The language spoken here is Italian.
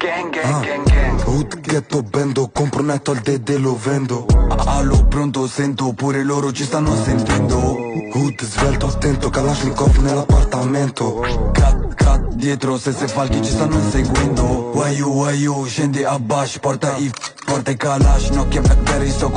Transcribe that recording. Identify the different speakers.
Speaker 1: Gang, gang, ah, gang, gang.
Speaker 2: Hood, ghetto, bendo, compro netto al dede lo vendo. Allo pronto sento, pure loro ci stanno sentendo. Hood, svelto, attento, Kalashnikov nell'appartamento. Cat, cat, dietro, se se falchi ci stanno inseguendo. Why you, why you, scendi a bash, porta i f- porta i kalash Nokia Blackberry, sto